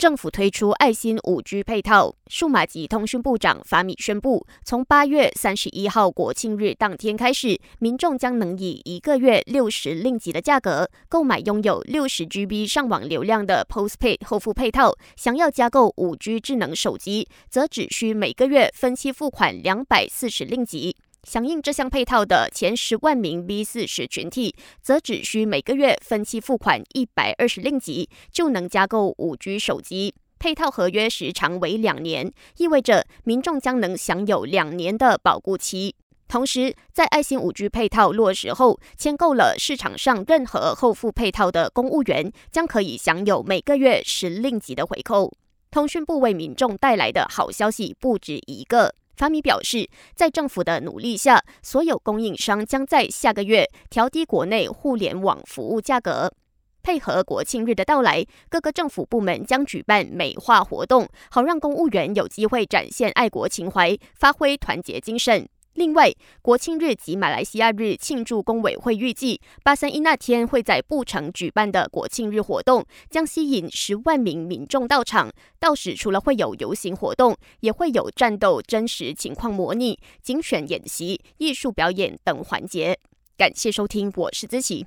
政府推出爱心五 G 配套，数码及通讯部长法米宣布，从八月三十一号国庆日当天开始，民众将能以一个月六十令吉的价格购买拥有六十 GB 上网流量的 Postpaid 后付配套。想要加购五 G 智能手机，则只需每个月分期付款两百四十令吉。响应这项配套的前十万名 B 四十群体，则只需每个月分期付款一百二十令吉，就能加购五 G 手机。配套合约时长为两年，意味着民众将能享有两年的保固期。同时，在爱心五 G 配套落实后，签购了市场上任何后付配套的公务员，将可以享有每个月十令吉的回扣。通讯部为民众带来的好消息不止一个。法米表示，在政府的努力下，所有供应商将在下个月调低国内互联网服务价格。配合国庆日的到来，各个政府部门将举办美化活动，好让公务员有机会展现爱国情怀，发挥团结精神。另外，国庆日及马来西亚日庆祝工委会预计，八三一那天会在布城举办的国庆日活动，将吸引十万名民众到场。到时除了会有游行活动，也会有战斗真实情况模拟、警犬演习、艺术表演等环节。感谢收听，我是子琪。